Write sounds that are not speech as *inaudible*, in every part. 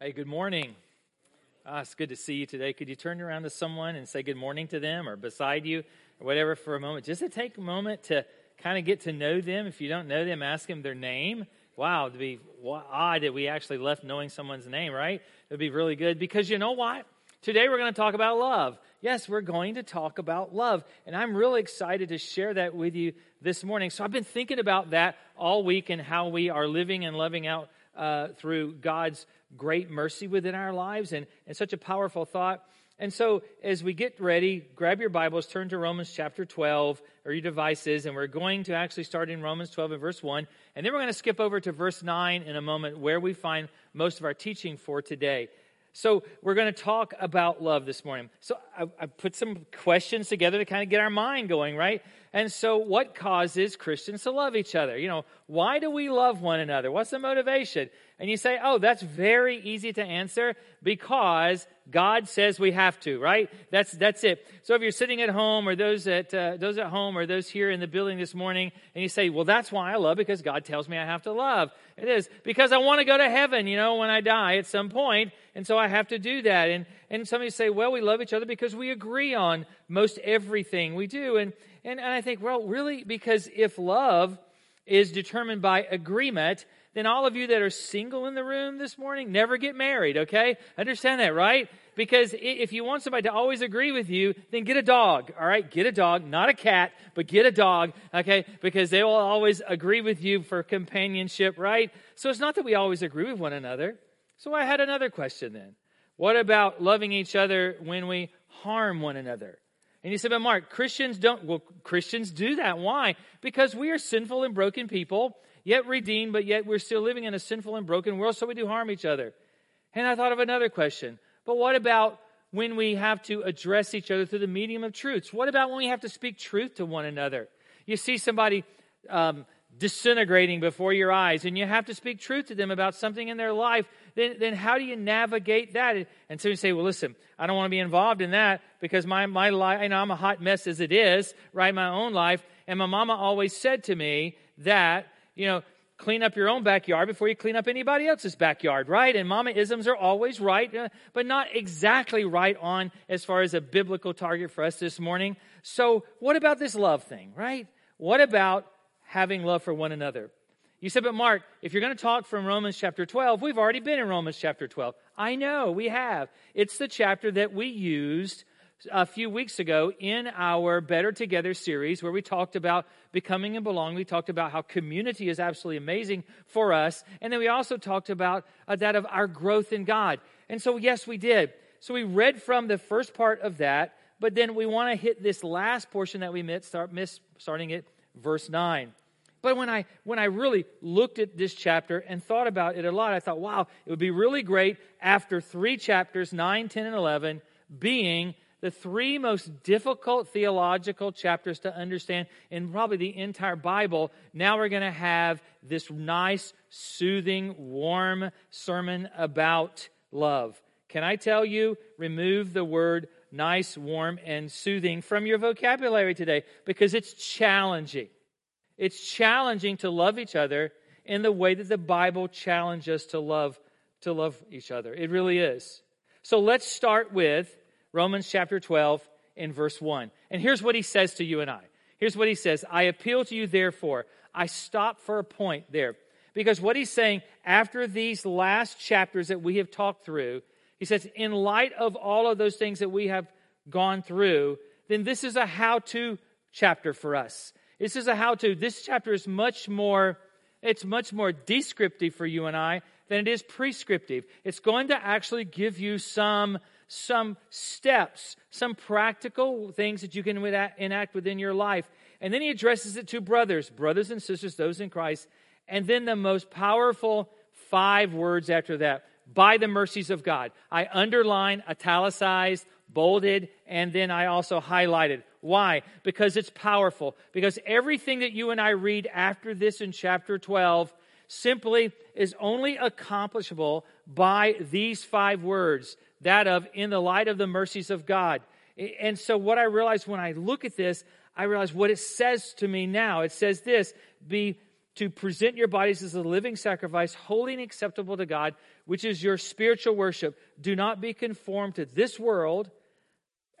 Hey, good morning. Ah, it's good to see you today. Could you turn around to someone and say good morning to them or beside you or whatever for a moment? Just to take a moment to kind of get to know them. If you don't know them, ask them their name. Wow, it'd be odd that we actually left knowing someone's name, right? It'd be really good because you know what? Today we're going to talk about love. Yes, we're going to talk about love. And I'm really excited to share that with you this morning. So I've been thinking about that all week and how we are living and loving out uh, through God's great mercy within our lives and, and such a powerful thought. And so, as we get ready, grab your Bibles, turn to Romans chapter 12 or your devices, and we're going to actually start in Romans 12 and verse 1. And then we're going to skip over to verse 9 in a moment where we find most of our teaching for today. So, we're going to talk about love this morning. So, I, I, put some questions together to kind of get our mind going, right? And so, what causes Christians to love each other? You know, why do we love one another? What's the motivation? And you say, oh, that's very easy to answer because God says we have to, right? That's, that's it. So if you're sitting at home or those at, uh, those at home or those here in the building this morning and you say, well, that's why I love because God tells me I have to love. It is because I want to go to heaven, you know, when I die at some point, And so I have to do that. And, and some of you say, well, we love each other because we agree on most everything we do. And, and, and I think, well, really, because if love is determined by agreement, then all of you that are single in the room this morning, never get married, okay? Understand that, right? Because if you want somebody to always agree with you, then get a dog, all right? Get a dog, not a cat, but get a dog, okay? Because they will always agree with you for companionship, right? So it's not that we always agree with one another. So I had another question then. What about loving each other when we harm one another? And you said, but Mark, Christians don't, well, Christians do that. Why? Because we are sinful and broken people yet redeemed, but yet we're still living in a sinful and broken world, so we do harm each other. And I thought of another question. But what about when we have to address each other through the medium of truths? What about when we have to speak truth to one another? You see somebody um, disintegrating before your eyes, and you have to speak truth to them about something in their life, then, then how do you navigate that? And so you say, well, listen, I don't want to be involved in that because my, my life, you know, I'm a hot mess as it is, right? My own life. And my mama always said to me that you know, clean up your own backyard before you clean up anybody else's backyard, right? And mama isms are always right, uh, but not exactly right on as far as a biblical target for us this morning. So, what about this love thing, right? What about having love for one another? You said, but Mark, if you're going to talk from Romans chapter 12, we've already been in Romans chapter 12. I know, we have. It's the chapter that we used a few weeks ago in our Better Together series where we talked about becoming and belonging. We talked about how community is absolutely amazing for us. And then we also talked about uh, that of our growth in God. And so, yes, we did. So we read from the first part of that, but then we want to hit this last portion that we missed, start, starting at verse 9. But when I when I really looked at this chapter and thought about it a lot, I thought, wow, it would be really great after three chapters, 9, 10, and 11, being the three most difficult theological chapters to understand in probably the entire Bible. Now we're going to have this nice, soothing, warm sermon about love. Can I tell you, remove the word nice, warm, and soothing from your vocabulary today because it's challenging. It's challenging to love each other in the way that the Bible challenges us to love to love each other. It really is. So let's start with Romans chapter 12 in verse 1. And here's what he says to you and I. Here's what he says I appeal to you, therefore. I stop for a point there. Because what he's saying after these last chapters that we have talked through, he says, in light of all of those things that we have gone through, then this is a how to chapter for us. This is a how to. This chapter is much more, it's much more descriptive for you and I than it is prescriptive. It's going to actually give you some some steps, some practical things that you can enact within your life. And then he addresses it to brothers, brothers and sisters, those in Christ. And then the most powerful five words after that by the mercies of God. I underline, italicized, bolded, and then I also highlighted. Why? Because it's powerful. Because everything that you and I read after this in chapter 12 simply is only accomplishable by these five words that of in the light of the mercies of God. And so, what I realize when I look at this, I realize what it says to me now. It says this be to present your bodies as a living sacrifice, holy and acceptable to God, which is your spiritual worship. Do not be conformed to this world.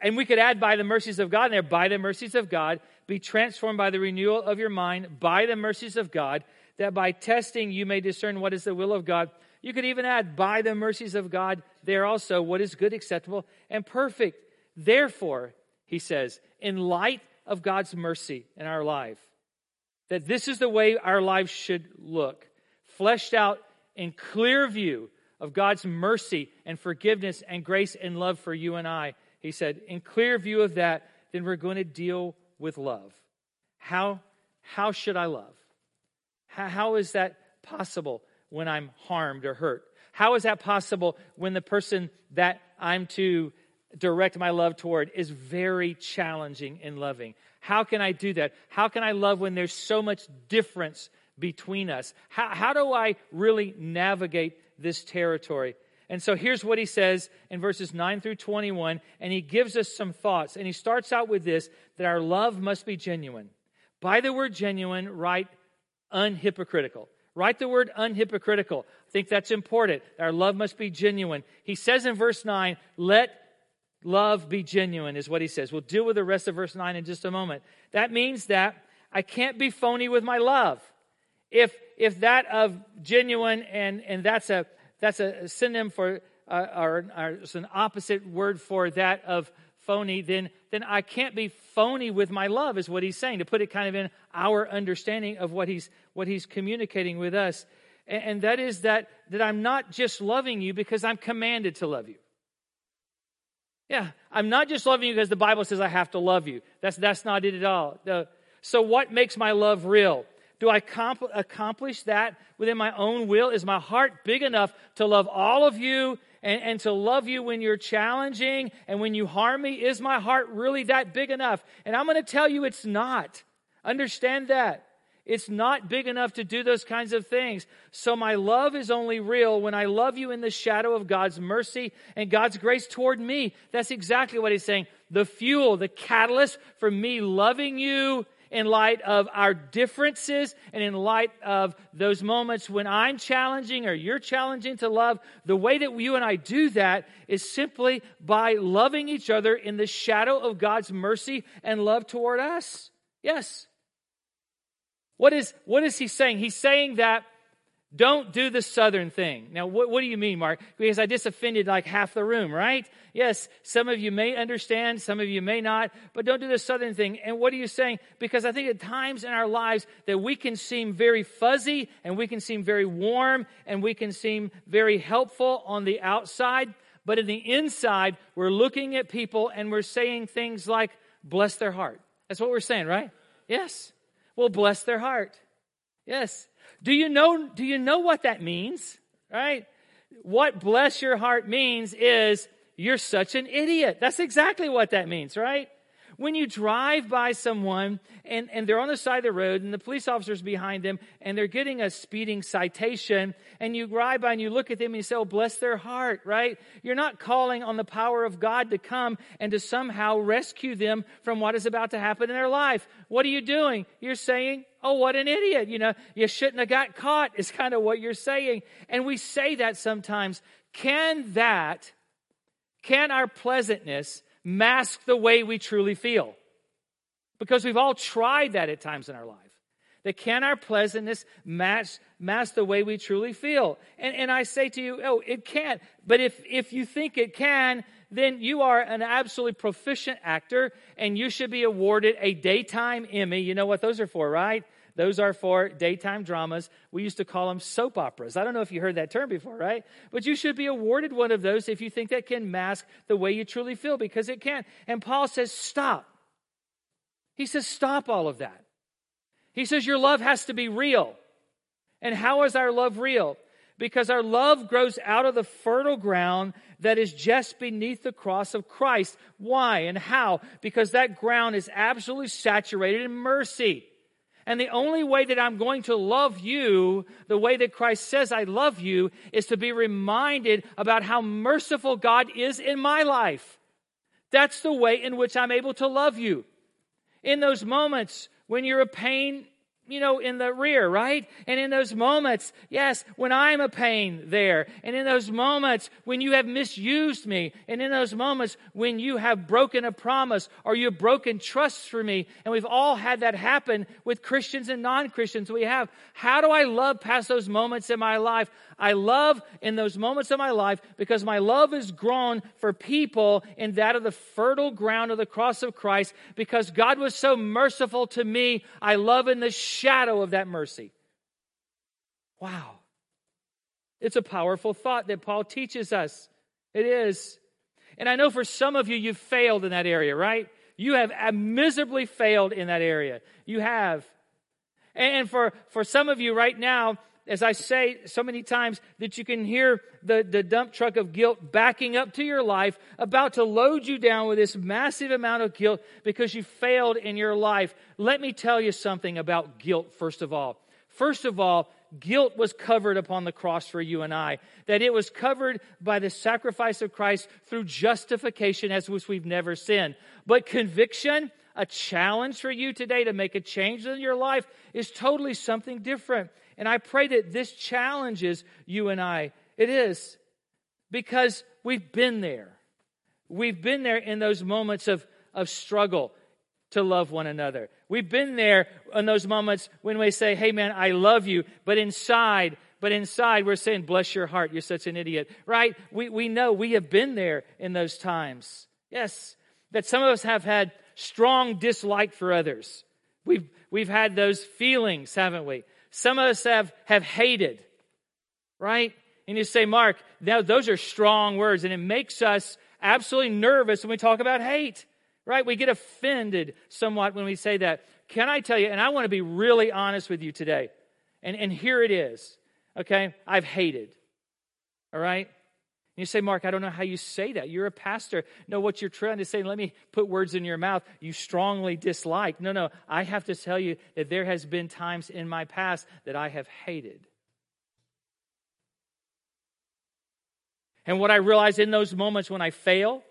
And we could add by the mercies of God there, by the mercies of God, be transformed by the renewal of your mind, by the mercies of God, that by testing you may discern what is the will of God. You could even add, by the mercies of God, there also what is good, acceptable, and perfect. Therefore, he says, in light of God's mercy in our life, that this is the way our lives should look, fleshed out in clear view of God's mercy and forgiveness and grace and love for you and I. He said, in clear view of that, then we're going to deal with love. How, how should I love? How, how is that possible when I'm harmed or hurt? How is that possible when the person that I'm to direct my love toward is very challenging in loving? How can I do that? How can I love when there's so much difference between us? How, how do I really navigate this territory? And so here's what he says in verses 9 through 21, and he gives us some thoughts. And he starts out with this that our love must be genuine. By the word genuine, write unhypocritical. Write the word unhypocritical. I think that's important. Our love must be genuine. He says in verse 9, let love be genuine, is what he says. We'll deal with the rest of verse 9 in just a moment. That means that I can't be phony with my love. If, if that of genuine and, and that's a, that's a synonym for, uh, or, or it's an opposite word for that of phony, then, then I can't be phony with my love, is what he's saying, to put it kind of in our understanding of what he's, what he's communicating with us. And, and that is that, that I'm not just loving you because I'm commanded to love you. Yeah, I'm not just loving you because the Bible says I have to love you. That's, that's not it at all. The, so, what makes my love real? Do I comp- accomplish that within my own will? Is my heart big enough to love all of you and, and to love you when you're challenging and when you harm me? Is my heart really that big enough? And I'm going to tell you it's not. Understand that. It's not big enough to do those kinds of things. So my love is only real when I love you in the shadow of God's mercy and God's grace toward me. That's exactly what he's saying. The fuel, the catalyst for me loving you in light of our differences and in light of those moments when I'm challenging or you're challenging to love, the way that you and I do that is simply by loving each other in the shadow of God's mercy and love toward us. Yes. What is, what is he saying? He's saying that don't do the southern thing. Now, what, what do you mean, Mark? Because I just offended like half the room, right? Yes, some of you may understand, some of you may not, but don't do the southern thing. And what are you saying? Because I think at times in our lives that we can seem very fuzzy and we can seem very warm and we can seem very helpful on the outside, but in the inside, we're looking at people and we're saying things like, bless their heart. That's what we're saying, right? Yes will bless their heart. Yes. Do you know, do you know what that means? Right? What bless your heart means is you're such an idiot. That's exactly what that means, right? When you drive by someone and, and they're on the side of the road and the police officer's behind them and they're getting a speeding citation and you drive by and you look at them and you say, oh, bless their heart, right? You're not calling on the power of God to come and to somehow rescue them from what is about to happen in their life. What are you doing? You're saying, oh, what an idiot. You know, you shouldn't have got caught is kind of what you're saying. And we say that sometimes. Can that, can our pleasantness mask the way we truly feel. Because we've all tried that at times in our life. That can our pleasantness match, mask the way we truly feel? And, and I say to you, oh, it can't. But if, if you think it can, then you are an absolutely proficient actor and you should be awarded a daytime Emmy. You know what those are for, right? Those are for daytime dramas. We used to call them soap operas. I don't know if you heard that term before, right? But you should be awarded one of those if you think that can mask the way you truly feel, because it can. And Paul says, stop. He says, stop all of that. He says, your love has to be real. And how is our love real? Because our love grows out of the fertile ground that is just beneath the cross of Christ. Why and how? Because that ground is absolutely saturated in mercy. And the only way that I'm going to love you the way that Christ says I love you is to be reminded about how merciful God is in my life. That's the way in which I'm able to love you. In those moments when you're a pain you know, in the rear, right? And in those moments, yes, when I'm a pain there, and in those moments when you have misused me, and in those moments when you have broken a promise or you've broken trust for me, and we've all had that happen with Christians and non-Christians. We have. How do I love past those moments in my life? I love in those moments of my life because my love is grown for people in that of the fertile ground of the cross of Christ because God was so merciful to me. I love in the shadow of that mercy. Wow. It's a powerful thought that Paul teaches us. It is. And I know for some of you, you've failed in that area, right? You have miserably failed in that area. You have. And for, for some of you right now, as I say so many times, that you can hear the, the dump truck of guilt backing up to your life, about to load you down with this massive amount of guilt because you failed in your life. Let me tell you something about guilt, first of all. First of all, guilt was covered upon the cross for you and I. That it was covered by the sacrifice of Christ through justification as which we've never sinned. But conviction, a challenge for you today to make a change in your life, is totally something different. And I pray that this challenges you and I. It is because we've been there. We've been there in those moments of, of struggle to love one another. We've been there in those moments when we say, Hey man, I love you, but inside, but inside we're saying, Bless your heart, you're such an idiot. Right? We, we know we have been there in those times. Yes. That some of us have had strong dislike for others. We've, we've had those feelings, haven't we? Some of us have, have hated, right? And you say, Mark, now those are strong words, and it makes us absolutely nervous when we talk about hate, right? We get offended somewhat when we say that. Can I tell you, and I want to be really honest with you today, and, and here it is, okay? I've hated, all right? You say, Mark, I don't know how you say that. You're a pastor. No, what you're trying to say, let me put words in your mouth you strongly dislike. No, no, I have to tell you that there has been times in my past that I have hated. And what I realize in those moments when I fail,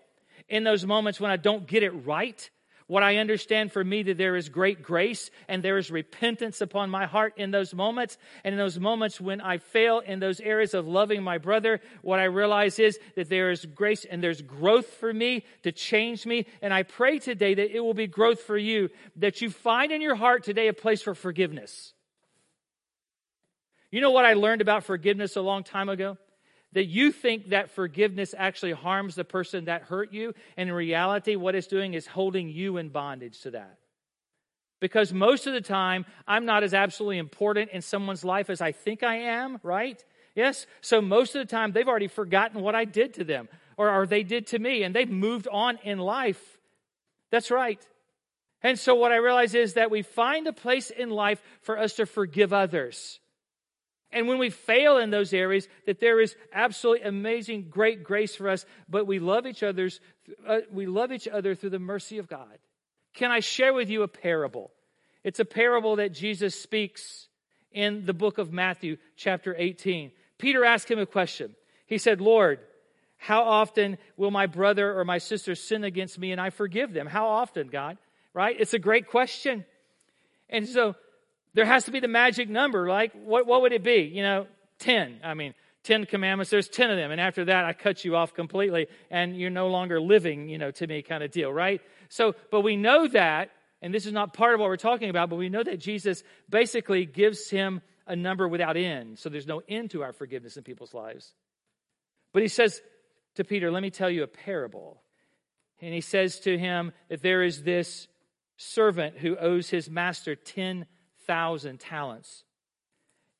in those moments when I don't get it right, what I understand for me that there is great grace and there is repentance upon my heart in those moments. And in those moments when I fail in those areas of loving my brother, what I realize is that there is grace and there's growth for me to change me. And I pray today that it will be growth for you, that you find in your heart today a place for forgiveness. You know what I learned about forgiveness a long time ago? That you think that forgiveness actually harms the person that hurt you, and in reality, what it's doing is holding you in bondage to that. Because most of the time, I'm not as absolutely important in someone's life as I think I am, right? Yes? So most of the time, they've already forgotten what I did to them or, or they did to me, and they've moved on in life. That's right. And so what I realize is that we find a place in life for us to forgive others. And when we fail in those areas, that there is absolutely amazing, great grace for us, but we love each other's, uh, we love each other through the mercy of God. Can I share with you a parable? It's a parable that Jesus speaks in the book of Matthew, chapter 18. Peter asked him a question. He said, Lord, how often will my brother or my sister sin against me and I forgive them? How often, God? Right? It's a great question. And so there has to be the magic number. Like, what, what would it be? You know, 10. I mean, 10 commandments, there's 10 of them. And after that, I cut you off completely and you're no longer living, you know, to me kind of deal, right? So, but we know that, and this is not part of what we're talking about, but we know that Jesus basically gives him a number without end. So there's no end to our forgiveness in people's lives. But he says to Peter, let me tell you a parable. And he says to him that there is this servant who owes his master 10 10,000 talents.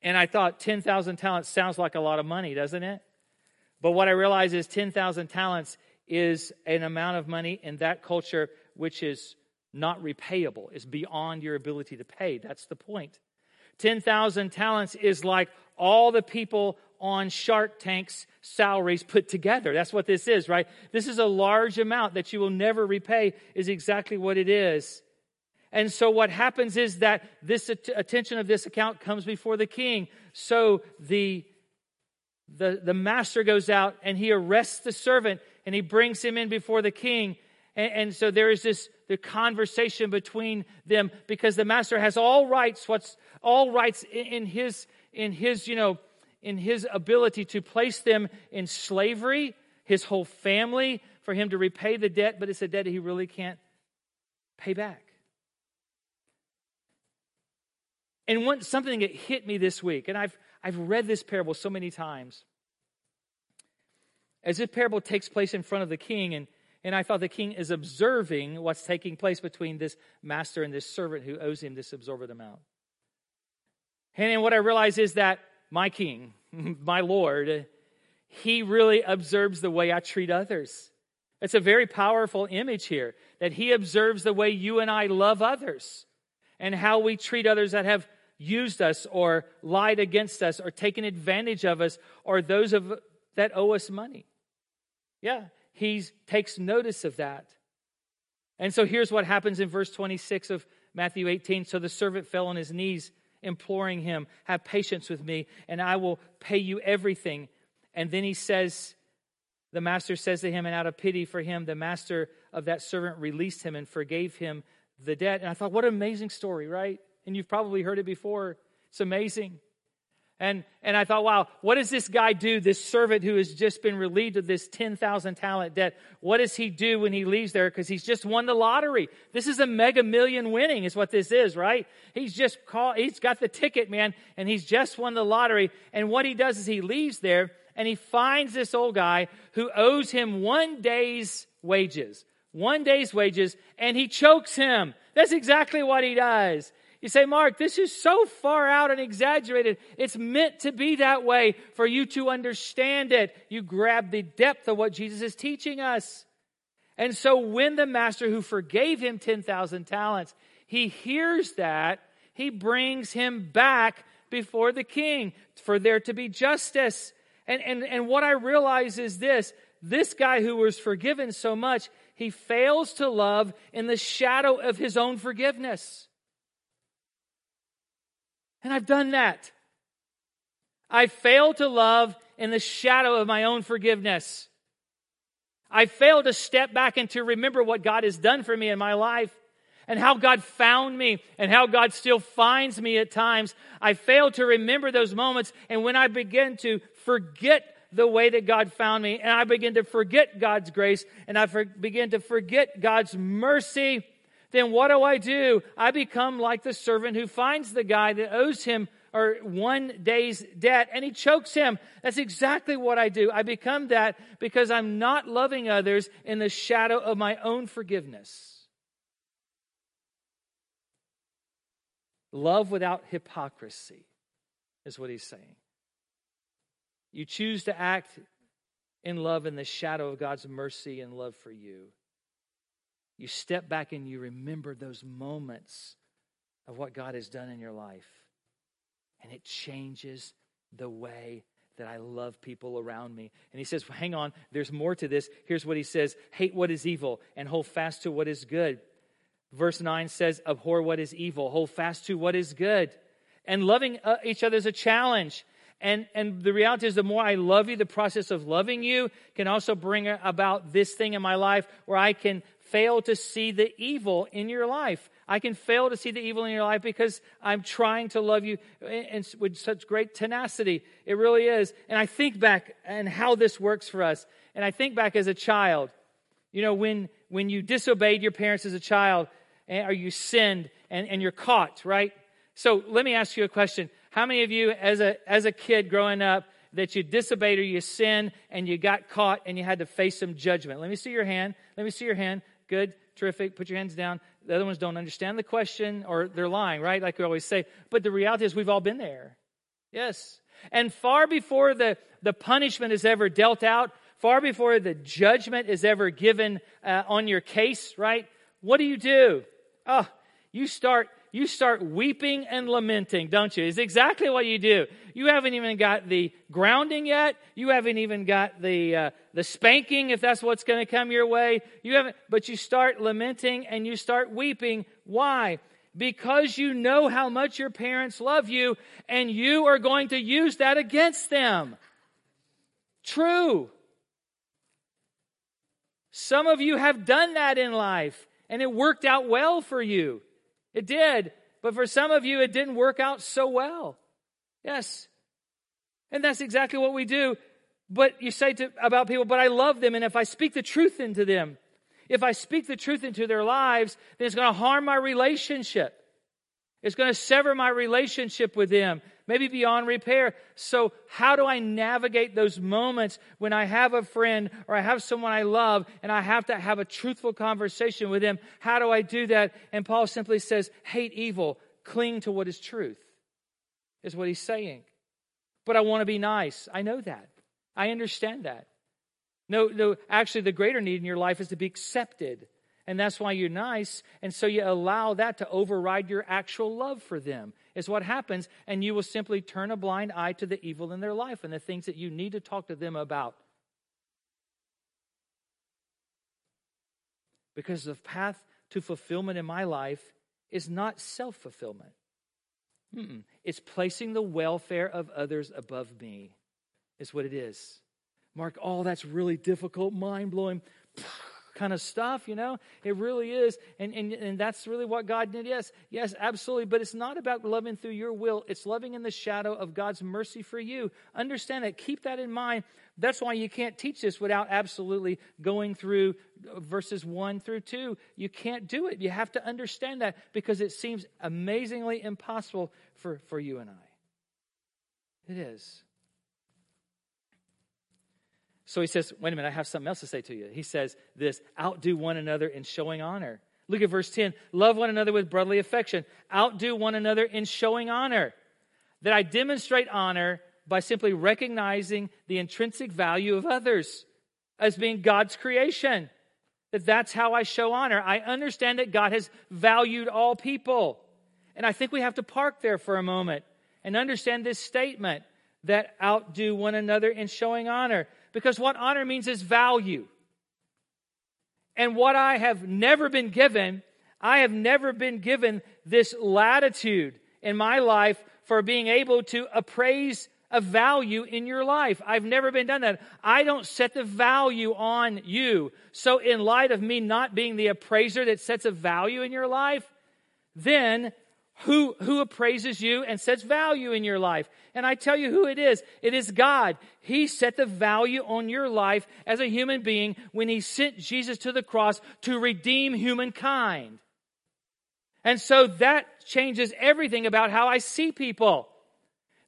And I thought 10,000 talents sounds like a lot of money, doesn't it? But what I realize is 10,000 talents is an amount of money in that culture which is not repayable, is beyond your ability to pay. That's the point. 10,000 talents is like all the people on Shark Tank's salaries put together. That's what this is, right? This is a large amount that you will never repay, is exactly what it is. And so what happens is that this attention of this account comes before the king. So the, the, the master goes out and he arrests the servant and he brings him in before the king. And, and so there is this the conversation between them because the master has all rights, what's all rights in, in his, in his, you know, in his ability to place them in slavery, his whole family, for him to repay the debt, but it's a debt he really can't pay back. And one, something that hit me this week, and I've, I've read this parable so many times. As this parable takes place in front of the king, and, and I thought the king is observing what's taking place between this master and this servant who owes him this absorbent amount. And, and what I realize is that my king, *laughs* my Lord, he really observes the way I treat others. It's a very powerful image here that he observes the way you and I love others and how we treat others that have used us or lied against us or taken advantage of us or those of that owe us money. Yeah, he takes notice of that. And so here's what happens in verse 26 of Matthew 18. So the servant fell on his knees, imploring him, Have patience with me, and I will pay you everything. And then he says, The master says to him, and out of pity for him, the master of that servant released him and forgave him the debt. And I thought, what an amazing story, right? And you've probably heard it before. It's amazing. And, and I thought, wow, what does this guy do, this servant who has just been relieved of this 10,000 talent debt? What does he do when he leaves there? Because he's just won the lottery. This is a mega million winning, is what this is, right? He's just called, he's got the ticket, man, and he's just won the lottery. And what he does is he leaves there and he finds this old guy who owes him one day's wages. One day's wages, and he chokes him. That's exactly what he does. You say, Mark, this is so far out and exaggerated. It's meant to be that way for you to understand it. You grab the depth of what Jesus is teaching us. And so when the master who forgave him 10,000 talents, he hears that, he brings him back before the king for there to be justice. And, and, and what I realize is this this guy who was forgiven so much, he fails to love in the shadow of his own forgiveness. And I've done that. I fail to love in the shadow of my own forgiveness. I fail to step back and to remember what God has done for me in my life and how God found me and how God still finds me at times. I fail to remember those moments. And when I begin to forget the way that God found me and I begin to forget God's grace and I for, begin to forget God's mercy, then what do I do? I become like the servant who finds the guy that owes him or one day's debt and he chokes him. That's exactly what I do. I become that because I'm not loving others in the shadow of my own forgiveness. Love without hypocrisy is what he's saying. You choose to act in love in the shadow of God's mercy and love for you. You step back and you remember those moments of what God has done in your life. And it changes the way that I love people around me. And he says, well, Hang on, there's more to this. Here's what he says Hate what is evil and hold fast to what is good. Verse 9 says, Abhor what is evil, hold fast to what is good. And loving uh, each other is a challenge. And, and the reality is, the more I love you, the process of loving you can also bring about this thing in my life where I can fail to see the evil in your life. I can fail to see the evil in your life because I'm trying to love you with such great tenacity. It really is. And I think back and how this works for us. And I think back as a child, you know, when, when you disobeyed your parents as a child eh, or you sinned and, and you're caught, right? So let me ask you a question. How many of you as a, as a kid growing up that you disobeyed or you sinned and you got caught and you had to face some judgment? Let me see your hand. Let me see your hand. Good, terrific. Put your hands down. The other ones don't understand the question or they're lying, right? Like we always say. But the reality is we've all been there. Yes. And far before the, the punishment is ever dealt out, far before the judgment is ever given uh, on your case, right? What do you do? Oh, you start you start weeping and lamenting, don't you? Is exactly what you do. You haven't even got the grounding yet. You haven't even got the uh, the spanking, if that's what's going to come your way. You haven't, but you start lamenting and you start weeping. Why? Because you know how much your parents love you, and you are going to use that against them. True. Some of you have done that in life And it worked out well for you. It did. But for some of you, it didn't work out so well. Yes. And that's exactly what we do. But you say to, about people, but I love them. And if I speak the truth into them, if I speak the truth into their lives, then it's going to harm my relationship. It's going to sever my relationship with them, maybe beyond repair. So, how do I navigate those moments when I have a friend or I have someone I love and I have to have a truthful conversation with them? How do I do that? And Paul simply says, hate evil, cling to what is truth, is what he's saying. But I want to be nice. I know that. I understand that. No, no, actually, the greater need in your life is to be accepted. And that's why you're nice. And so you allow that to override your actual love for them, is what happens. And you will simply turn a blind eye to the evil in their life and the things that you need to talk to them about. Because the path to fulfillment in my life is not self fulfillment, it's placing the welfare of others above me, is what it is. Mark, oh, that's really difficult, mind blowing kind of stuff, you know? It really is. And, and, and that's really what God did. Yes, yes, absolutely. But it's not about loving through your will, it's loving in the shadow of God's mercy for you. Understand that. Keep that in mind. That's why you can't teach this without absolutely going through verses 1 through 2. You can't do it. You have to understand that because it seems amazingly impossible for, for you and I. It is. So he says, wait a minute, I have something else to say to you. He says this outdo one another in showing honor. Look at verse 10 love one another with brotherly affection, outdo one another in showing honor. That I demonstrate honor by simply recognizing the intrinsic value of others as being God's creation. That that's how I show honor. I understand that God has valued all people. And I think we have to park there for a moment and understand this statement that outdo one another in showing honor. Because what honor means is value. And what I have never been given, I have never been given this latitude in my life for being able to appraise a value in your life. I've never been done that. I don't set the value on you. So in light of me not being the appraiser that sets a value in your life, then who, who appraises you and sets value in your life. And I tell you who it is. It is God. He set the value on your life as a human being when He sent Jesus to the cross to redeem humankind. And so that changes everything about how I see people.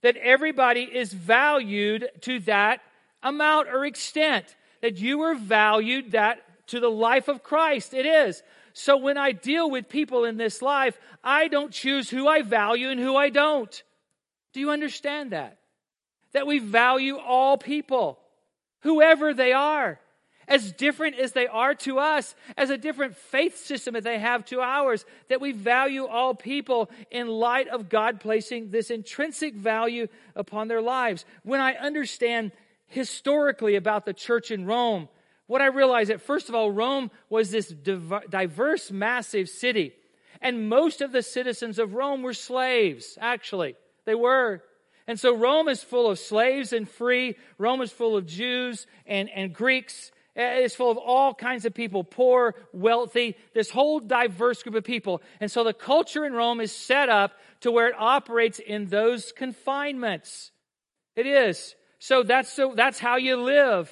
That everybody is valued to that amount or extent. That you are valued that to the life of Christ. It is. So when I deal with people in this life, I don't choose who I value and who I don't. Do you understand that? That we value all people, whoever they are, as different as they are to us, as a different faith system that they have to ours, that we value all people in light of God placing this intrinsic value upon their lives. When I understand historically about the church in Rome, what I realized that, first of all, Rome was this diverse, massive city. And most of the citizens of Rome were slaves, actually. They were. And so Rome is full of slaves and free. Rome is full of Jews and, and Greeks. It's full of all kinds of people, poor, wealthy, this whole diverse group of people. And so the culture in Rome is set up to where it operates in those confinements. It is. So that's, so that's how you live.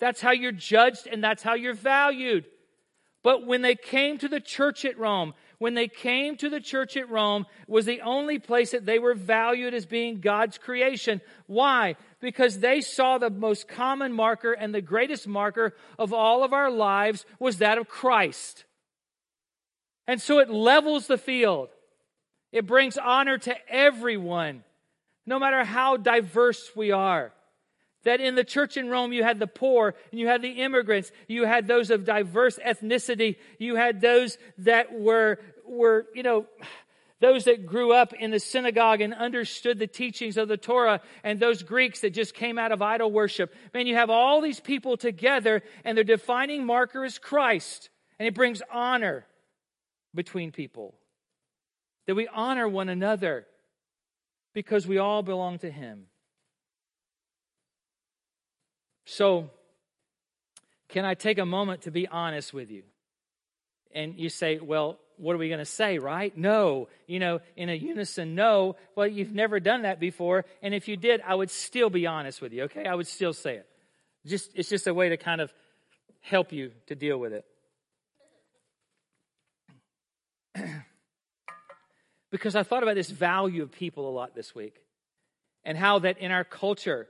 That's how you're judged and that's how you're valued. But when they came to the church at Rome, when they came to the church at Rome, was the only place that they were valued as being God's creation. Why? Because they saw the most common marker and the greatest marker of all of our lives was that of Christ. And so it levels the field. It brings honor to everyone, no matter how diverse we are. That in the church in Rome, you had the poor, and you had the immigrants, you had those of diverse ethnicity, you had those that were, were, you know, those that grew up in the synagogue and understood the teachings of the Torah, and those Greeks that just came out of idol worship. Man, you have all these people together, and their defining marker is Christ, and it brings honor between people. That we honor one another because we all belong to Him. So, can I take a moment to be honest with you? and you say, well, what are we going to say, right? No. You know, in a unison, no. Well, you've never done that before. And if you did, I would still be honest with you, okay? I would still say it. Just, it's just a way to kind of help you to deal with it. *clears throat* because I thought about this value of people a lot this week and how that in our culture,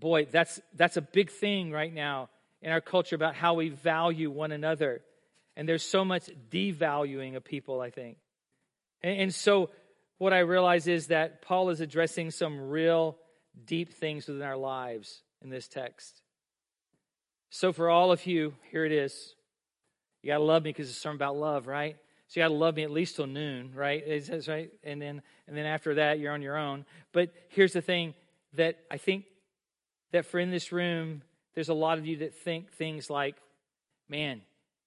boy, that's, that's a big thing right now in our culture about how we value one another. And there's so much devaluing of people, I think. And, and so what I realize is that Paul is addressing some real deep things within our lives in this text. So for all of you, here it is. You got to love me because it's something about love, right? So you got to love me at least till noon, right? Is says right, and then and then after that you're on your own. But here's the thing that I think that for in this room, there's a lot of you that think things like, "Man,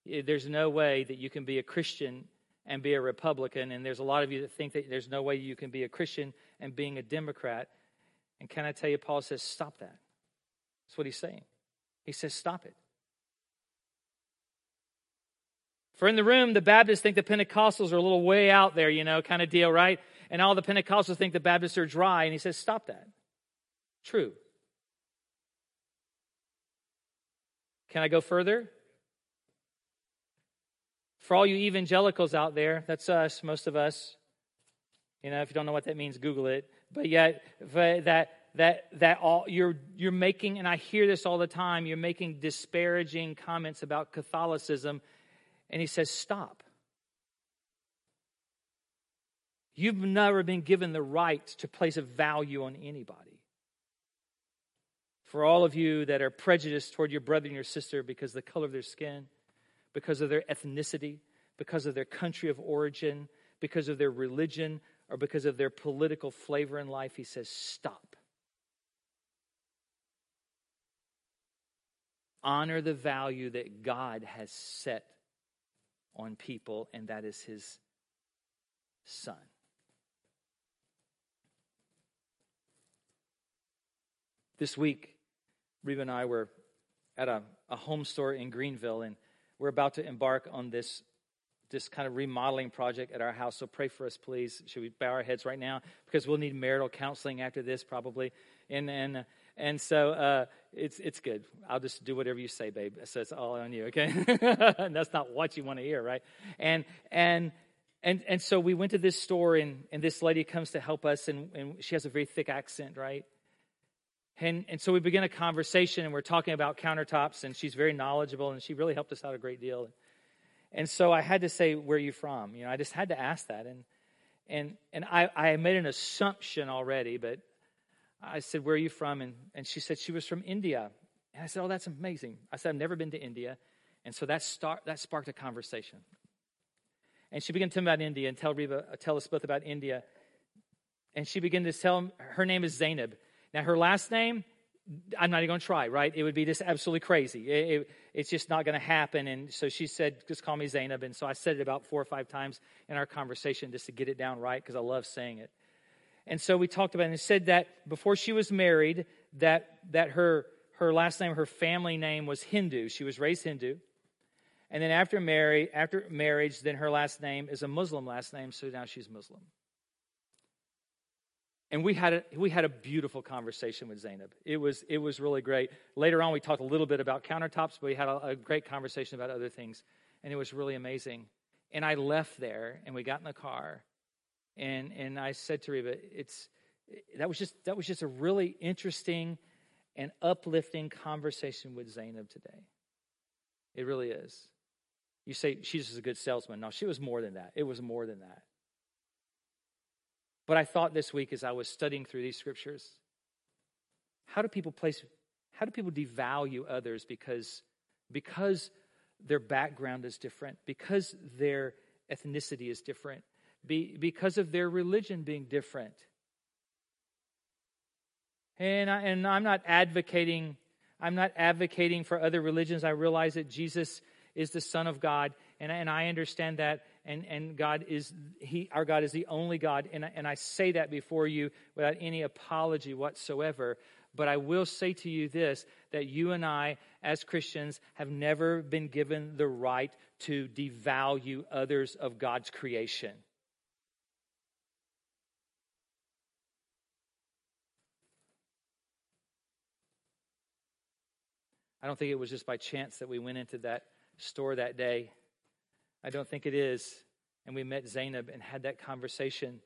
eh, there's no way that you can be a Christian and be a Republican," and there's a lot of you that think that there's no way you can be a Christian and being a Democrat. And can I tell you, Paul says, "Stop that." That's what he's saying. He says, "Stop it." For in the room, the Baptists think the Pentecostals are a little way out there, you know, kind of deal, right? And all the Pentecostals think the Baptists are dry. And he says, stop that. True. Can I go further? For all you evangelicals out there, that's us, most of us. You know, if you don't know what that means, Google it. But yet, but that that that all you're you're making, and I hear this all the time. You're making disparaging comments about Catholicism and he says, Stop. You've never been given the right to place a value on anybody. For all of you that are prejudiced toward your brother and your sister because of the color of their skin, because of their ethnicity, because of their country of origin, because of their religion, or because of their political flavor in life, he says, Stop. Honor the value that God has set on people, and that is his son. This week, Reba and I were at a, a home store in Greenville, and we're about to embark on this this kind of remodeling project at our house. So pray for us, please. Should we bow our heads right now? Because we'll need marital counseling after this, probably. And and and so uh, it's it's good. I'll just do whatever you say, babe. So it's all on you, okay? and *laughs* that's not what you want to hear, right? And and and and so we went to this store, and and this lady comes to help us, and and she has a very thick accent, right? And and so we begin a conversation, and we're talking about countertops, and she's very knowledgeable, and she really helped us out a great deal. And so I had to say, "Where are you from?" You know, I just had to ask that, and and and I I made an assumption already, but I said, Where are you from? And, and she said she was from India. And I said, Oh, that's amazing. I said, I've never been to India. And so that, start, that sparked a conversation. And she began to tell me about India and tell, Reba, uh, tell us both about India. And she began to tell her name is Zainab. Now, her last name, I'm not even going to try, right? It would be just absolutely crazy. It, it, it's just not going to happen. And so she said, just call me Zainab. And so I said it about four or five times in our conversation just to get it down right because I love saying it. And so we talked about it and said that before she was married, that, that her, her last name, her family name was Hindu. She was raised Hindu. And then after, marry, after marriage, then her last name is a Muslim last name, so now she's Muslim. And we had a, we had a beautiful conversation with Zainab. It was, it was really great. Later on, we talked a little bit about countertops, but we had a, a great conversation about other things. And it was really amazing. And I left there, and we got in the car, and and I said to Reba, it's that was just that was just a really interesting and uplifting conversation with Zainab today. It really is. You say she's just a good salesman. No, she was more than that. It was more than that. But I thought this week as I was studying through these scriptures, how do people place how do people devalue others because because their background is different, because their ethnicity is different, be, because of their religion being different. And, I, and I'm not advocating I'm not advocating for other religions. I realize that Jesus is the Son of God, and, and I understand that. And, and God is He our God is the only God, and, and I say that before you without any apology whatsoever. But I will say to you this that you and I, as Christians, have never been given the right to devalue others of God's creation. I don't think it was just by chance that we went into that store that day. I don't think it is. And we met Zainab and had that conversation.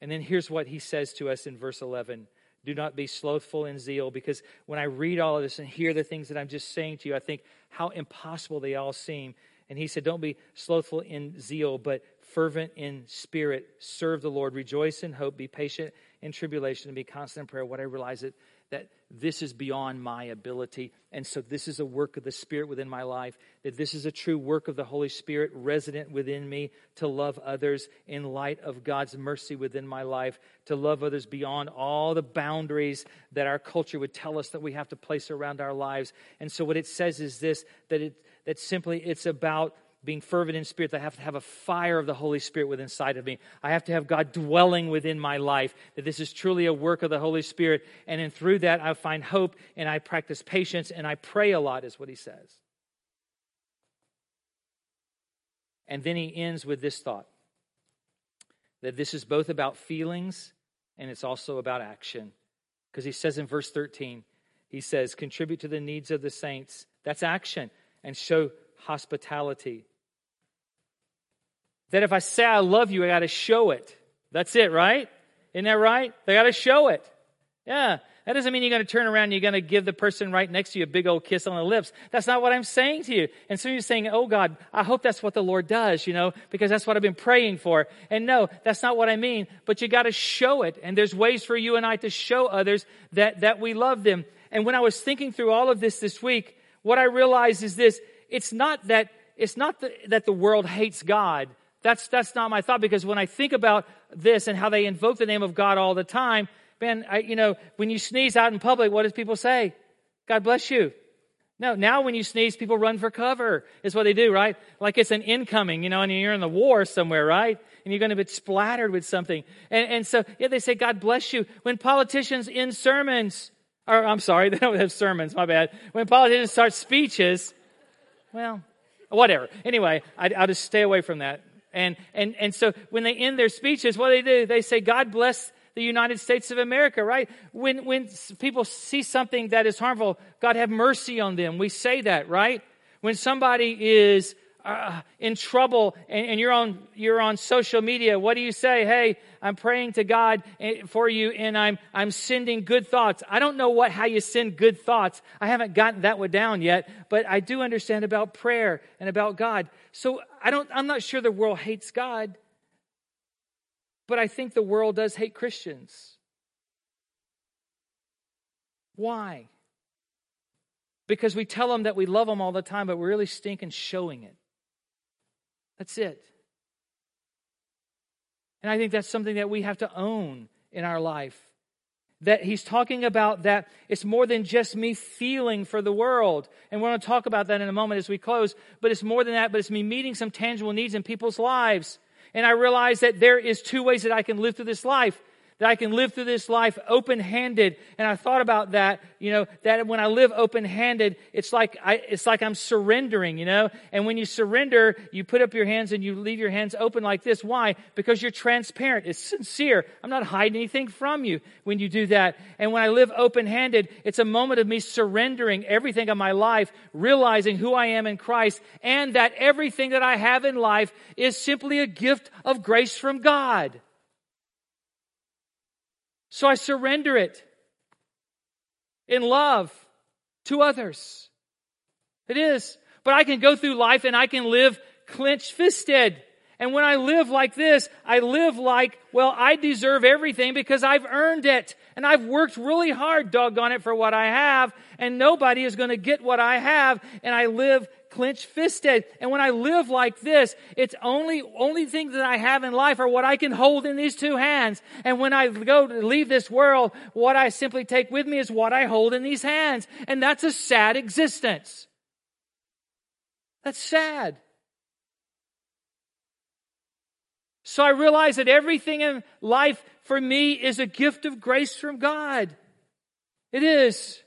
And then here's what he says to us in verse 11 Do not be slothful in zeal, because when I read all of this and hear the things that I'm just saying to you, I think how impossible they all seem. And he said, Don't be slothful in zeal, but fervent in spirit. Serve the Lord. Rejoice in hope. Be patient in tribulation and be constant in prayer. What I realize it that this is beyond my ability. And so this is a work of the Spirit within my life, that this is a true work of the Holy Spirit resident within me to love others in light of God's mercy within my life, to love others beyond all the boundaries that our culture would tell us that we have to place around our lives. And so what it says is this that it that simply it's about being fervent in spirit, I have to have a fire of the Holy Spirit within inside of me. I have to have God dwelling within my life, that this is truly a work of the Holy Spirit. And then through that, I find hope and I practice patience and I pray a lot, is what he says. And then he ends with this thought that this is both about feelings and it's also about action. Because he says in verse 13, he says, contribute to the needs of the saints. That's action. And show hospitality. That if I say I love you, I got to show it. That's it, right? Isn't that right? They got to show it. Yeah. That doesn't mean you're going to turn around and you're going to give the person right next to you a big old kiss on the lips. That's not what I'm saying to you. And so you're saying, oh God, I hope that's what the Lord does, you know, because that's what I've been praying for. And no, that's not what I mean. But you got to show it. And there's ways for you and I to show others that, that we love them. And when I was thinking through all of this this week, what I realized is this it's not that it's not the, that the world hates God. That's that's not my thought because when I think about this and how they invoke the name of God all the time, man, I, you know, when you sneeze out in public, what does people say? God bless you. No, now when you sneeze, people run for cover, is what they do, right? Like it's an incoming, you know, and you're in the war somewhere, right? And you're going to be splattered with something. And, and so, yeah, they say, God bless you. When politicians in sermons, or I'm sorry, *laughs* they don't have sermons, my bad. When politicians start speeches, well, whatever. Anyway, I, will just stay away from that. And, and, and so when they end their speeches, what do they do? They say, God bless the United States of America, right? When, when people see something that is harmful, God have mercy on them. We say that, right? When somebody is uh, in trouble and, and, you're on you're on social media what do you say? Hey i'm praying to god eh, for you and i'm i'm sending good thoughts. I don't know what how you send good thoughts. I haven't gotten that one down yet but i do understand about prayer and about god. So i don't i'm not sure the world hates god but i think the world does hate christians. Why? Because we tell them that we love them all the time, but we're really stinking showing it. That's it. And I think that's something that we have to own in our life. That he's talking about that it's more than just me feeling for the world. And we're going to talk about that in a moment as we close. But it's more than that, but it's me meeting some tangible needs in people's lives. And I realize that there is two ways that I can live through this life that I can live through this life open handed. And I thought about that, you know, that when I live open handed, it's like I, it's like I'm surrendering, you know. And when you surrender, you put up your hands and you leave your hands open like this. Why? Because you're transparent. It's sincere. I'm not hiding anything from you when you do that. And when I live open handed, it's a moment of me surrendering everything of my life, realizing who I am in Christ, and that everything that I have in life is simply a gift of grace from God. So I surrender it in love to others. It is. But I can go through life and I can live clenched fisted. And when I live like this, I live like, well, I deserve everything because I've earned it. And I've worked really hard, doggone it, for what I have. And nobody is going to get what I have. And I live clenched fisted. And when I live like this, it's only, only things that I have in life are what I can hold in these two hands. And when I go to leave this world, what I simply take with me is what I hold in these hands. And that's a sad existence. That's sad. So I realize that everything in life for me is a gift of grace from God. It is.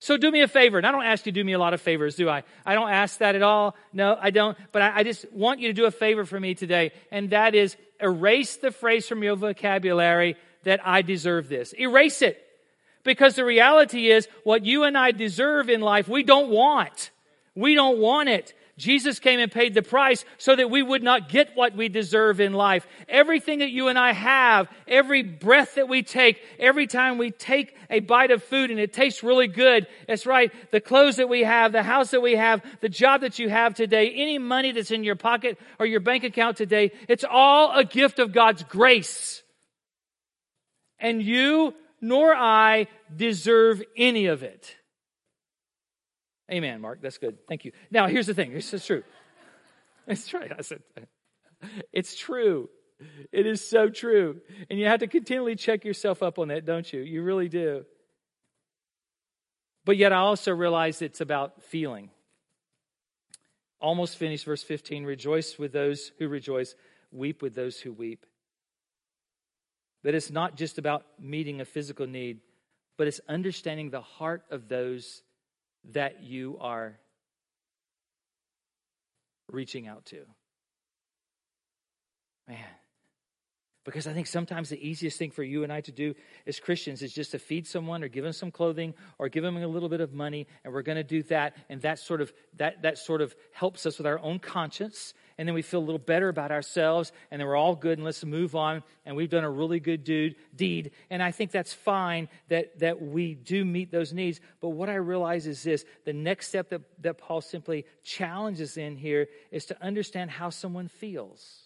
So do me a favor. And I don't ask you to do me a lot of favors, do I? I don't ask that at all. No, I don't. But I, I just want you to do a favor for me today. And that is erase the phrase from your vocabulary that I deserve this. Erase it. Because the reality is, what you and I deserve in life, we don't want. We don't want it. Jesus came and paid the price so that we would not get what we deserve in life. Everything that you and I have, every breath that we take, every time we take a bite of food and it tastes really good, that's right, the clothes that we have, the house that we have, the job that you have today, any money that's in your pocket or your bank account today, it's all a gift of God's grace. And you nor I deserve any of it. Amen, Mark. That's good. Thank you. Now, here's the thing. This is true. It's true. I said, it's true. It is so true. And you have to continually check yourself up on that, don't you? You really do. But yet, I also realize it's about feeling. Almost finished, verse 15 Rejoice with those who rejoice, weep with those who weep. That it's not just about meeting a physical need, but it's understanding the heart of those that you are reaching out to. Man. Because I think sometimes the easiest thing for you and I to do as Christians is just to feed someone or give them some clothing or give them a little bit of money, and we're going to do that, and that sort of that that sort of helps us with our own conscience, and then we feel a little better about ourselves, and then we're all good, and let's move on, and we've done a really good dude, deed. And I think that's fine that, that we do meet those needs. But what I realize is this the next step that, that Paul simply challenges in here is to understand how someone feels.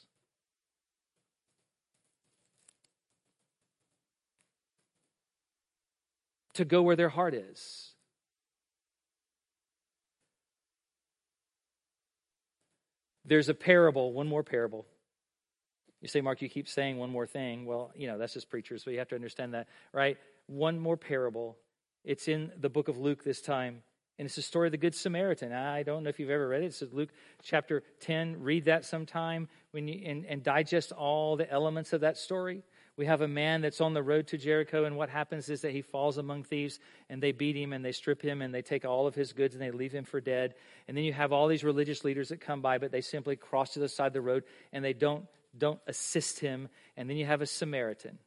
To go where their heart is. There's a parable, one more parable. You say, Mark, you keep saying one more thing. Well, you know, that's just preachers, so you have to understand that, right? One more parable. It's in the book of Luke this time, and it's the story of the Good Samaritan. I don't know if you've ever read it. It's Luke chapter 10. Read that sometime when you, and, and digest all the elements of that story. We have a man that's on the road to Jericho, and what happens is that he falls among thieves, and they beat him, and they strip him, and they take all of his goods, and they leave him for dead. And then you have all these religious leaders that come by, but they simply cross to the side of the road, and they don't, don't assist him. And then you have a Samaritan.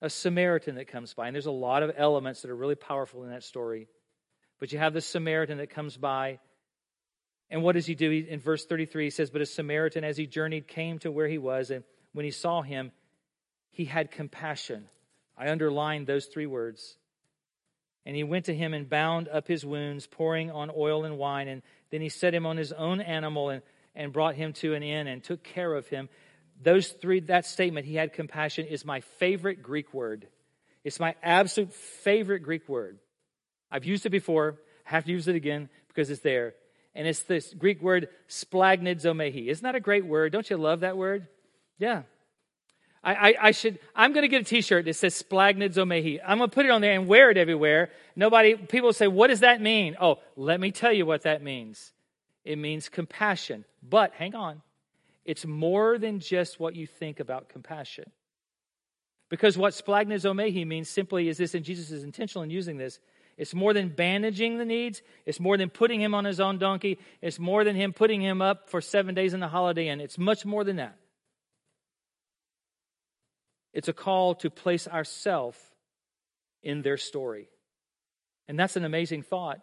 A Samaritan that comes by. And there's a lot of elements that are really powerful in that story. But you have the Samaritan that comes by. And what does he do? In verse 33, he says, But a Samaritan, as he journeyed, came to where he was, and when he saw him, he had compassion. I underlined those three words. And he went to him and bound up his wounds, pouring on oil and wine. And then he set him on his own animal and, and brought him to an inn and took care of him. Those three, that statement, he had compassion, is my favorite Greek word. It's my absolute favorite Greek word. I've used it before, have to use it again because it's there. And it's this Greek word, splanchnizomai. Isn't that a great word? Don't you love that word? Yeah, I, I, I, should, I'm going to get a t-shirt that says Splanchnizomai. I'm going to put it on there and wear it everywhere. Nobody, people say, what does that mean? Oh, let me tell you what that means. It means compassion. But hang on. It's more than just what you think about compassion. Because what splanchnizomai means simply is this, and Jesus is intentional in using this. It's more than bandaging the needs. It's more than putting him on his own donkey. It's more than him putting him up for seven days in the holiday inn. It's much more than that. It's a call to place ourselves in their story. And that's an amazing thought.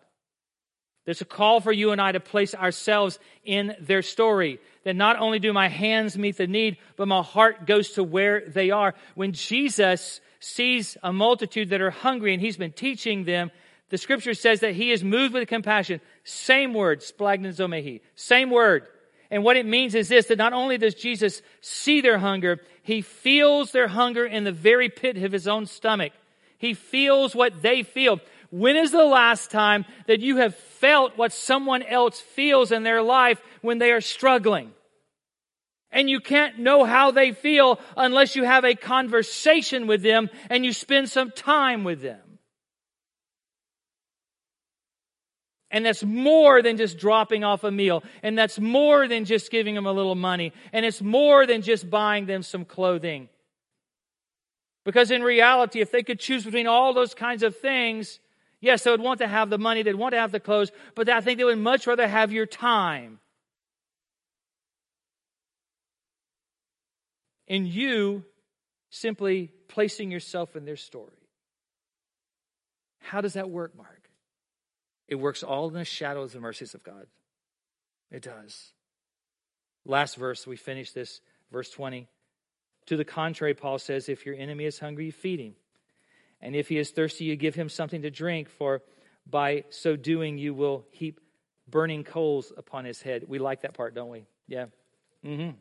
There's a call for you and I to place ourselves in their story. That not only do my hands meet the need, but my heart goes to where they are. When Jesus sees a multitude that are hungry and he's been teaching them, the scripture says that he is moved with compassion. Same word, splanchnizomai. Same word. And what it means is this, that not only does Jesus see their hunger, he feels their hunger in the very pit of his own stomach. He feels what they feel. When is the last time that you have felt what someone else feels in their life when they are struggling? And you can't know how they feel unless you have a conversation with them and you spend some time with them. And that's more than just dropping off a meal. And that's more than just giving them a little money. And it's more than just buying them some clothing. Because in reality, if they could choose between all those kinds of things, yes, they would want to have the money, they'd want to have the clothes, but I think they would much rather have your time. And you simply placing yourself in their story. How does that work, Mark? It works all in the shadows the mercies of God. It does. Last verse, we finish this, verse 20. To the contrary, Paul says, if your enemy is hungry, you feed him. And if he is thirsty, you give him something to drink, for by so doing, you will heap burning coals upon his head. We like that part, don't we? Yeah. Mm-hmm.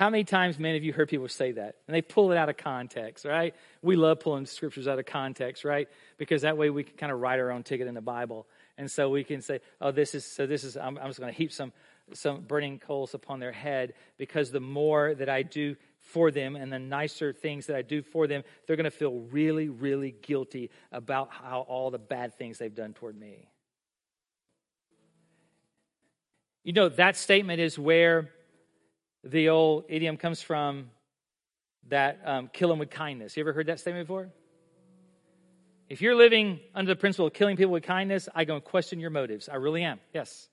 How many times, many of you heard people say that? And they pull it out of context, right? We love pulling scriptures out of context, right? Because that way we can kind of write our own ticket in the Bible. And so we can say, oh, this is, so this is, I'm, I'm just going to heap some, some burning coals upon their head because the more that I do for them and the nicer things that I do for them, they're going to feel really, really guilty about how all the bad things they've done toward me. You know, that statement is where the old idiom comes from that um, kill them with kindness. You ever heard that statement before? If you're living under the principle of killing people with kindness, I go and question your motives. I really am. Yes.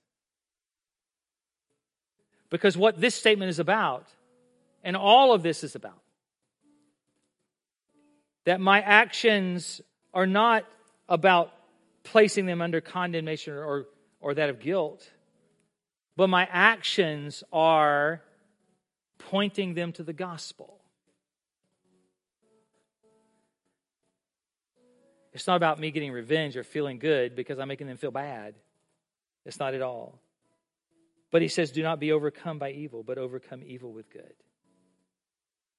Because what this statement is about, and all of this is about, that my actions are not about placing them under condemnation or, or that of guilt, but my actions are pointing them to the gospel. It's not about me getting revenge or feeling good because I'm making them feel bad. It's not at all. But he says, Do not be overcome by evil, but overcome evil with good.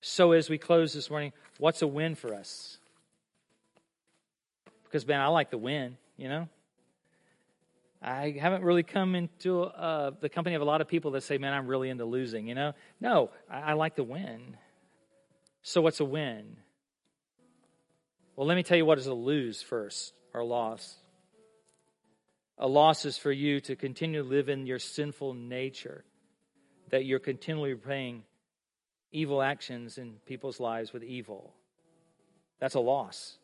So, as we close this morning, what's a win for us? Because, man, I like the win, you know? I haven't really come into uh, the company of a lot of people that say, man, I'm really into losing, you know? No, I, I like to win. So, what's a win? Well, let me tell you what is a lose first, or loss. A loss is for you to continue to live in your sinful nature, that you're continually repaying evil actions in people's lives with evil. That's a loss.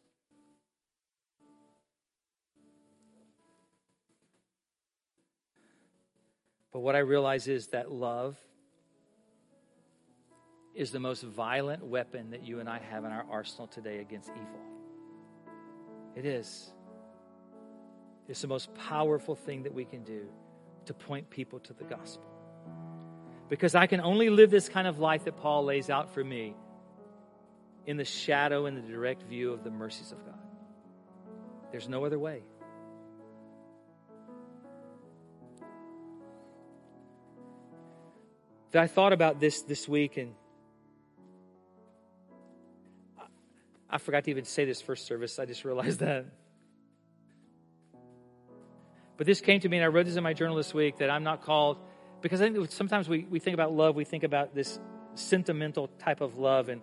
But what I realize is that love is the most violent weapon that you and I have in our arsenal today against evil. It is. It's the most powerful thing that we can do to point people to the gospel. Because I can only live this kind of life that Paul lays out for me in the shadow and the direct view of the mercies of God. There's no other way. That I thought about this this week, and I forgot to even say this first service. I just realized *laughs* that. But this came to me, and I wrote this in my journal this week that I'm not called because I think sometimes we, we think about love, we think about this sentimental type of love, and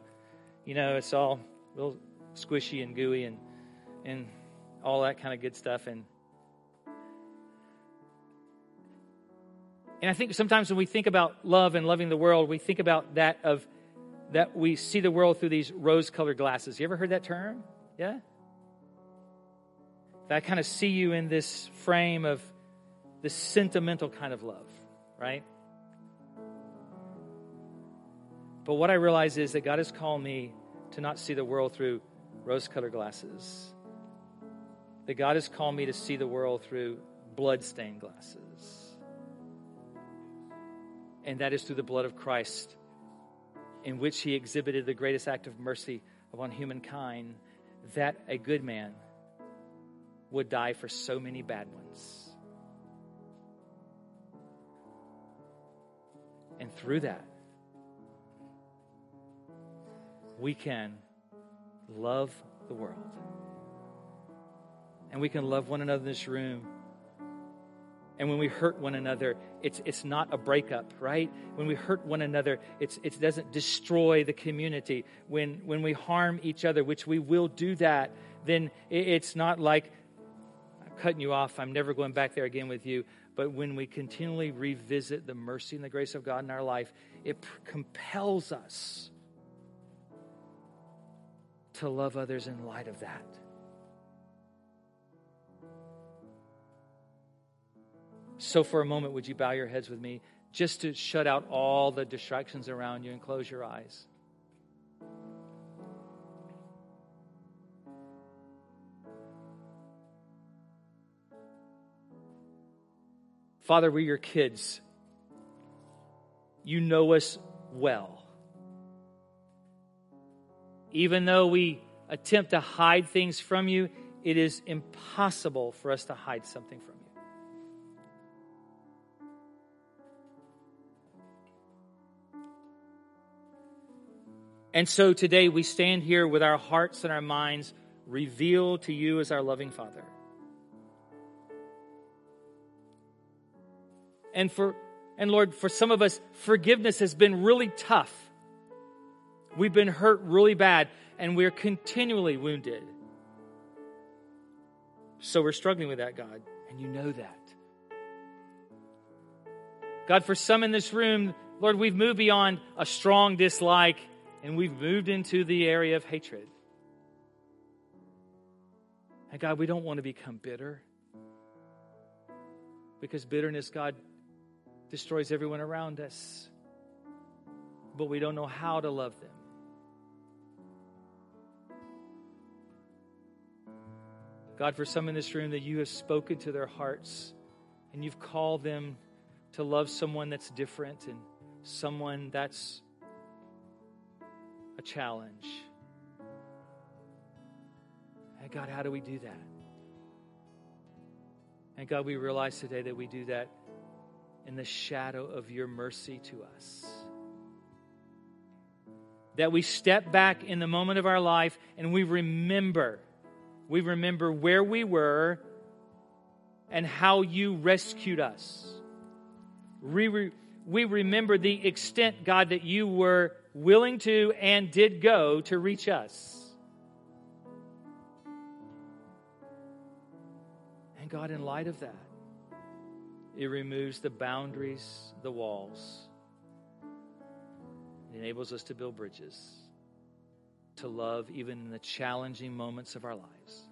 you know, it's all real squishy and gooey and and all that kind of good stuff. And And I think sometimes when we think about love and loving the world, we think about that of that we see the world through these rose-colored glasses. You ever heard that term? Yeah? That I kind of see you in this frame of this sentimental kind of love, right? But what I realize is that God has called me to not see the world through rose colored glasses. That God has called me to see the world through blood stained glasses and that is through the blood of Christ, in which he exhibited the greatest act of mercy upon humankind, that a good man would die for so many bad ones. And through that, we can love the world. And we can love one another in this room and when we hurt one another, it's, it's not a breakup, right? When we hurt one another, it's, it doesn't destroy the community. When, when we harm each other, which we will do that, then it's not like, I'm cutting you off, I'm never going back there again with you. But when we continually revisit the mercy and the grace of God in our life, it compels us to love others in light of that. So, for a moment, would you bow your heads with me just to shut out all the distractions around you and close your eyes? Father, we're your kids. You know us well. Even though we attempt to hide things from you, it is impossible for us to hide something from you. And so today we stand here with our hearts and our minds revealed to you as our loving Father. And for and Lord, for some of us, forgiveness has been really tough. We've been hurt really bad, and we're continually wounded. So we're struggling with that, God, and you know that. God, for some in this room, Lord, we've moved beyond a strong dislike and we've moved into the area of hatred. And God, we don't want to become bitter because bitterness, God, destroys everyone around us. But we don't know how to love them. God, for some in this room that you have spoken to their hearts and you've called them to love someone that's different and someone that's a challenge. And God, how do we do that? And God, we realize today that we do that in the shadow of your mercy to us. That we step back in the moment of our life and we remember, we remember where we were and how you rescued us. We, we remember the extent, God, that you were willing to and did go to reach us. And God, in light of that, it removes the boundaries, the walls. It enables us to build bridges, to love even in the challenging moments of our lives.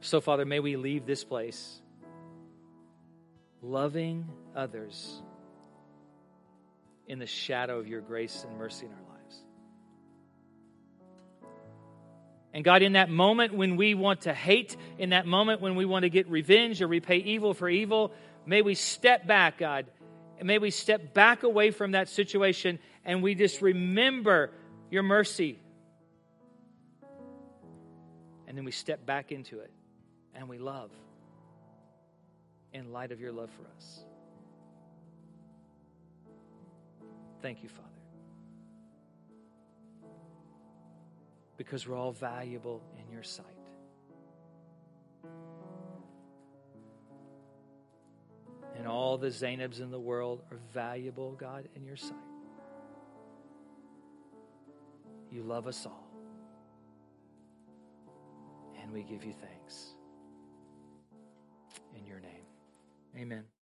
So, Father, may we leave this place loving others in the shadow of your grace and mercy in our lives. And God, in that moment when we want to hate, in that moment when we want to get revenge or repay evil for evil, may we step back, God. And may we step back away from that situation and we just remember your mercy. And then we step back into it and we love in light of your love for us. Thank you, Father. Because we're all valuable in your sight. And all the Zainabs in the world are valuable, God, in your sight. You love us all. And we give you thanks. Amen.